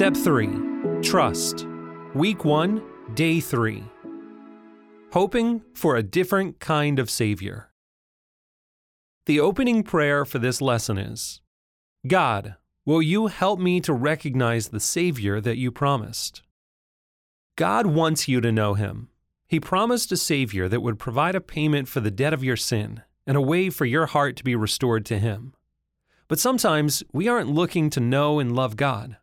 Step 3 Trust. Week 1, Day 3. Hoping for a different kind of Savior. The opening prayer for this lesson is God, will you help me to recognize the Savior that you promised? God wants you to know Him. He promised a Savior that would provide a payment for the debt of your sin and a way for your heart to be restored to Him. But sometimes we aren't looking to know and love God.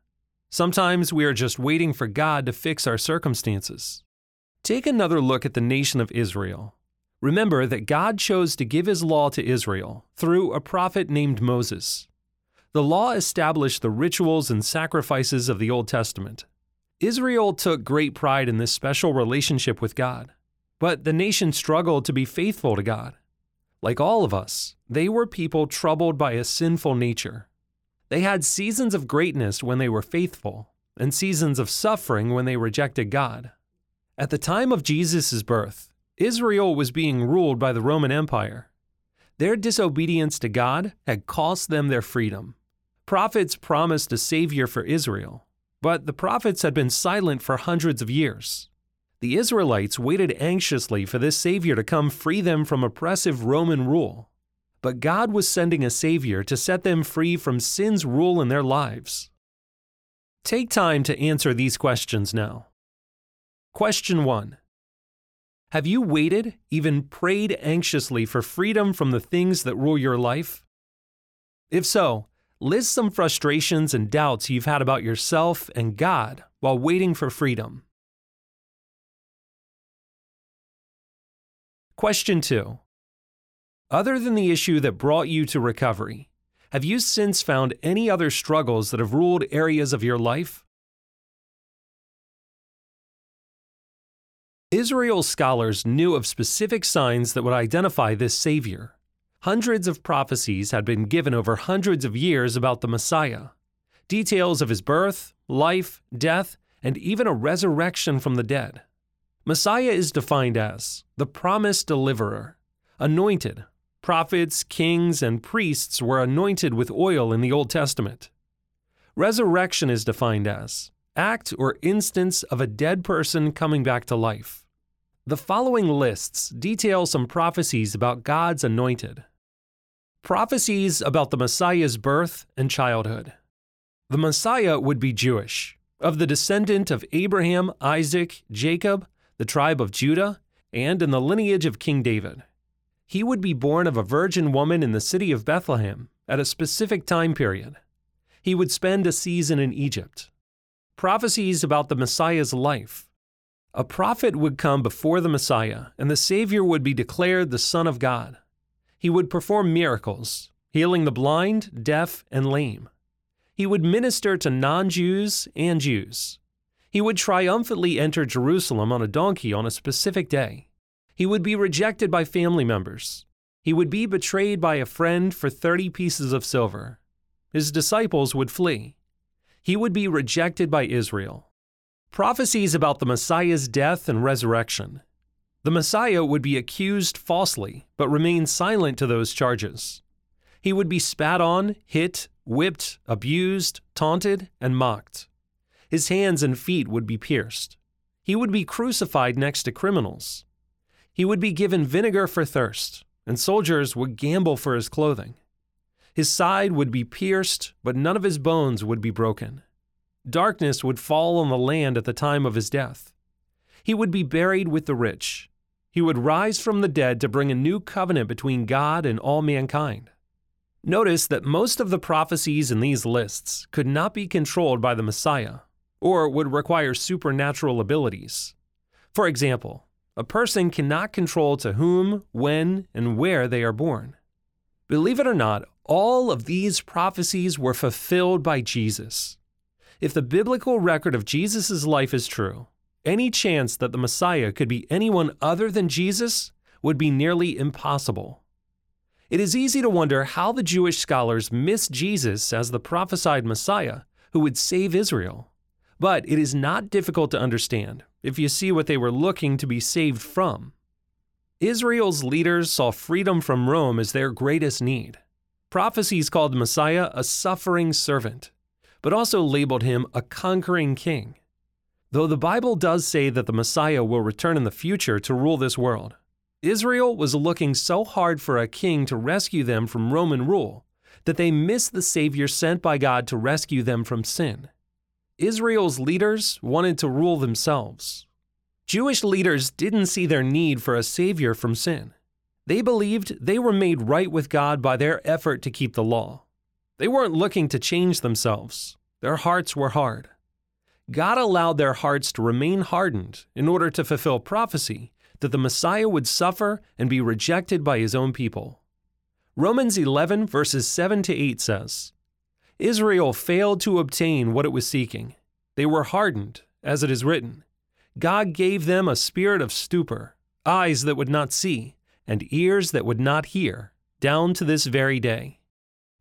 Sometimes we are just waiting for God to fix our circumstances. Take another look at the nation of Israel. Remember that God chose to give His law to Israel through a prophet named Moses. The law established the rituals and sacrifices of the Old Testament. Israel took great pride in this special relationship with God, but the nation struggled to be faithful to God. Like all of us, they were people troubled by a sinful nature. They had seasons of greatness when they were faithful, and seasons of suffering when they rejected God. At the time of Jesus' birth, Israel was being ruled by the Roman Empire. Their disobedience to God had cost them their freedom. Prophets promised a savior for Israel, but the prophets had been silent for hundreds of years. The Israelites waited anxiously for this Savior to come free them from oppressive Roman rule. But God was sending a Savior to set them free from sin's rule in their lives. Take time to answer these questions now. Question 1 Have you waited, even prayed anxiously for freedom from the things that rule your life? If so, list some frustrations and doubts you've had about yourself and God while waiting for freedom. Question 2. Other than the issue that brought you to recovery, have you since found any other struggles that have ruled areas of your life? Israel's scholars knew of specific signs that would identify this Savior. Hundreds of prophecies had been given over hundreds of years about the Messiah. Details of his birth, life, death, and even a resurrection from the dead. Messiah is defined as the promised deliverer, anointed. Prophets, kings, and priests were anointed with oil in the Old Testament. Resurrection is defined as act or instance of a dead person coming back to life. The following lists detail some prophecies about God's anointed. Prophecies about the Messiah's birth and childhood. The Messiah would be Jewish, of the descendant of Abraham, Isaac, Jacob, the tribe of Judah, and in the lineage of King David. He would be born of a virgin woman in the city of Bethlehem at a specific time period. He would spend a season in Egypt. Prophecies about the Messiah's life. A prophet would come before the Messiah, and the Savior would be declared the Son of God. He would perform miracles, healing the blind, deaf, and lame. He would minister to non Jews and Jews. He would triumphantly enter Jerusalem on a donkey on a specific day. He would be rejected by family members. He would be betrayed by a friend for 30 pieces of silver. His disciples would flee. He would be rejected by Israel. Prophecies about the Messiah's death and resurrection. The Messiah would be accused falsely, but remain silent to those charges. He would be spat on, hit, whipped, abused, taunted, and mocked. His hands and feet would be pierced. He would be crucified next to criminals. He would be given vinegar for thirst, and soldiers would gamble for his clothing. His side would be pierced, but none of his bones would be broken. Darkness would fall on the land at the time of his death. He would be buried with the rich. He would rise from the dead to bring a new covenant between God and all mankind. Notice that most of the prophecies in these lists could not be controlled by the Messiah, or would require supernatural abilities. For example, a person cannot control to whom, when, and where they are born. Believe it or not, all of these prophecies were fulfilled by Jesus. If the biblical record of Jesus' life is true, any chance that the Messiah could be anyone other than Jesus would be nearly impossible. It is easy to wonder how the Jewish scholars missed Jesus as the prophesied Messiah who would save Israel. But it is not difficult to understand if you see what they were looking to be saved from. Israel's leaders saw freedom from Rome as their greatest need. Prophecies called Messiah a suffering servant. but also labeled him a conquering king. Though the Bible does say that the Messiah will return in the future to rule this world, Israel was looking so hard for a king to rescue them from Roman rule that they missed the Savior sent by God to rescue them from sin. Israel's leaders wanted to rule themselves. Jewish leaders didn't see their need for a Savior from sin. They believed they were made right with God by their effort to keep the law. They weren't looking to change themselves, their hearts were hard. God allowed their hearts to remain hardened in order to fulfill prophecy that the Messiah would suffer and be rejected by his own people. Romans 11, verses 7 to 8 says Israel failed to obtain what it was seeking. They were hardened, as it is written. God gave them a spirit of stupor, eyes that would not see, and ears that would not hear, down to this very day.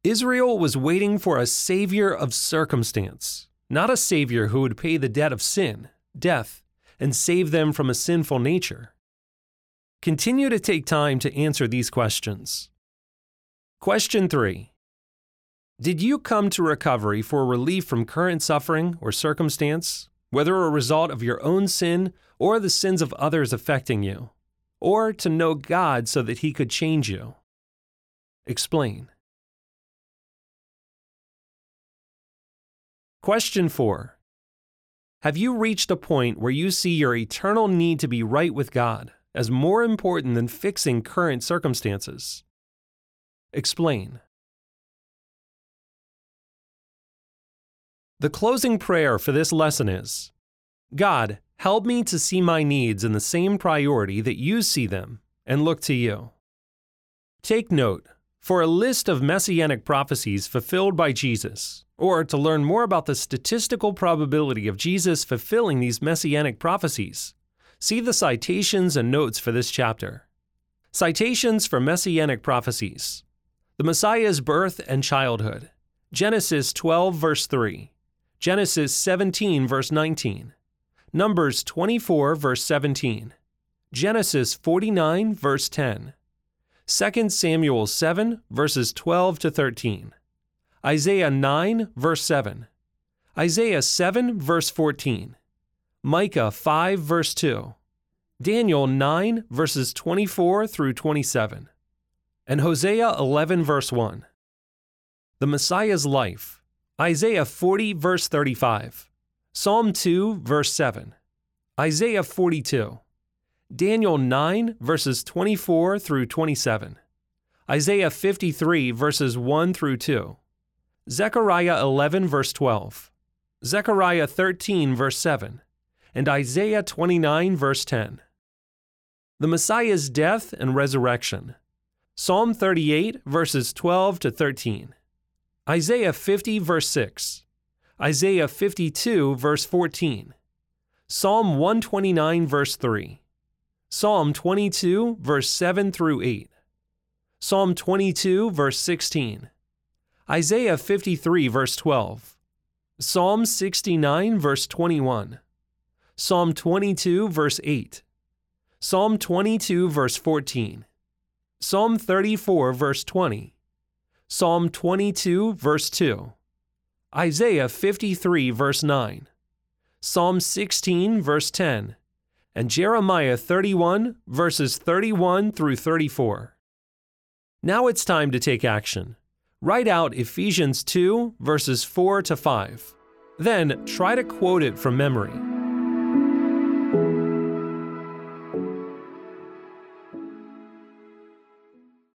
Israel was waiting for a savior of circumstance, not a savior who would pay the debt of sin, death, and save them from a sinful nature. Continue to take time to answer these questions. Question 3 Did you come to recovery for relief from current suffering or circumstance, whether a result of your own sin or the sins of others affecting you, or to know God so that He could change you? Explain. Question 4 Have you reached a point where you see your eternal need to be right with God as more important than fixing current circumstances? Explain. The closing prayer for this lesson is God, help me to see my needs in the same priority that you see them and look to you. Take note for a list of messianic prophecies fulfilled by Jesus, or to learn more about the statistical probability of Jesus fulfilling these messianic prophecies, see the citations and notes for this chapter. Citations for messianic prophecies The Messiah's birth and childhood. Genesis 12, verse 3. Genesis 17, verse 19. Numbers 24, verse 17. Genesis 49, verse 10. 2 Samuel 7, verses 12 to 13. Isaiah 9, verse 7. Isaiah 7, verse 14. Micah 5, verse 2. Daniel 9, verses 24 through 27. And Hosea 11, verse 1. The Messiah's life. Isaiah 40, verse 35. Psalm 2, verse 7. Isaiah 42. Daniel 9, verses 24 through 27. Isaiah 53, verses 1 through 2. Zechariah 11, verse 12. Zechariah 13, verse 7 and Isaiah 29, verse 10. The Messiah's death and resurrection. Psalm 38, verses 12 to 13. Isaiah 50, verse 6. Isaiah 52, verse 14. Psalm 129, verse 3. Psalm 22, verse 7 through 8. Psalm 22, verse 16. Isaiah 53, verse 12. Psalm 69, verse 21. Psalm 22, verse 8. Psalm 22, verse 14. Psalm 34, verse 20. Psalm 22, verse 2. Isaiah 53, verse 9. Psalm 16, verse 10. And Jeremiah 31, verses 31 through 34. Now it's time to take action. Write out Ephesians 2, verses 4 to 5. Then try to quote it from memory.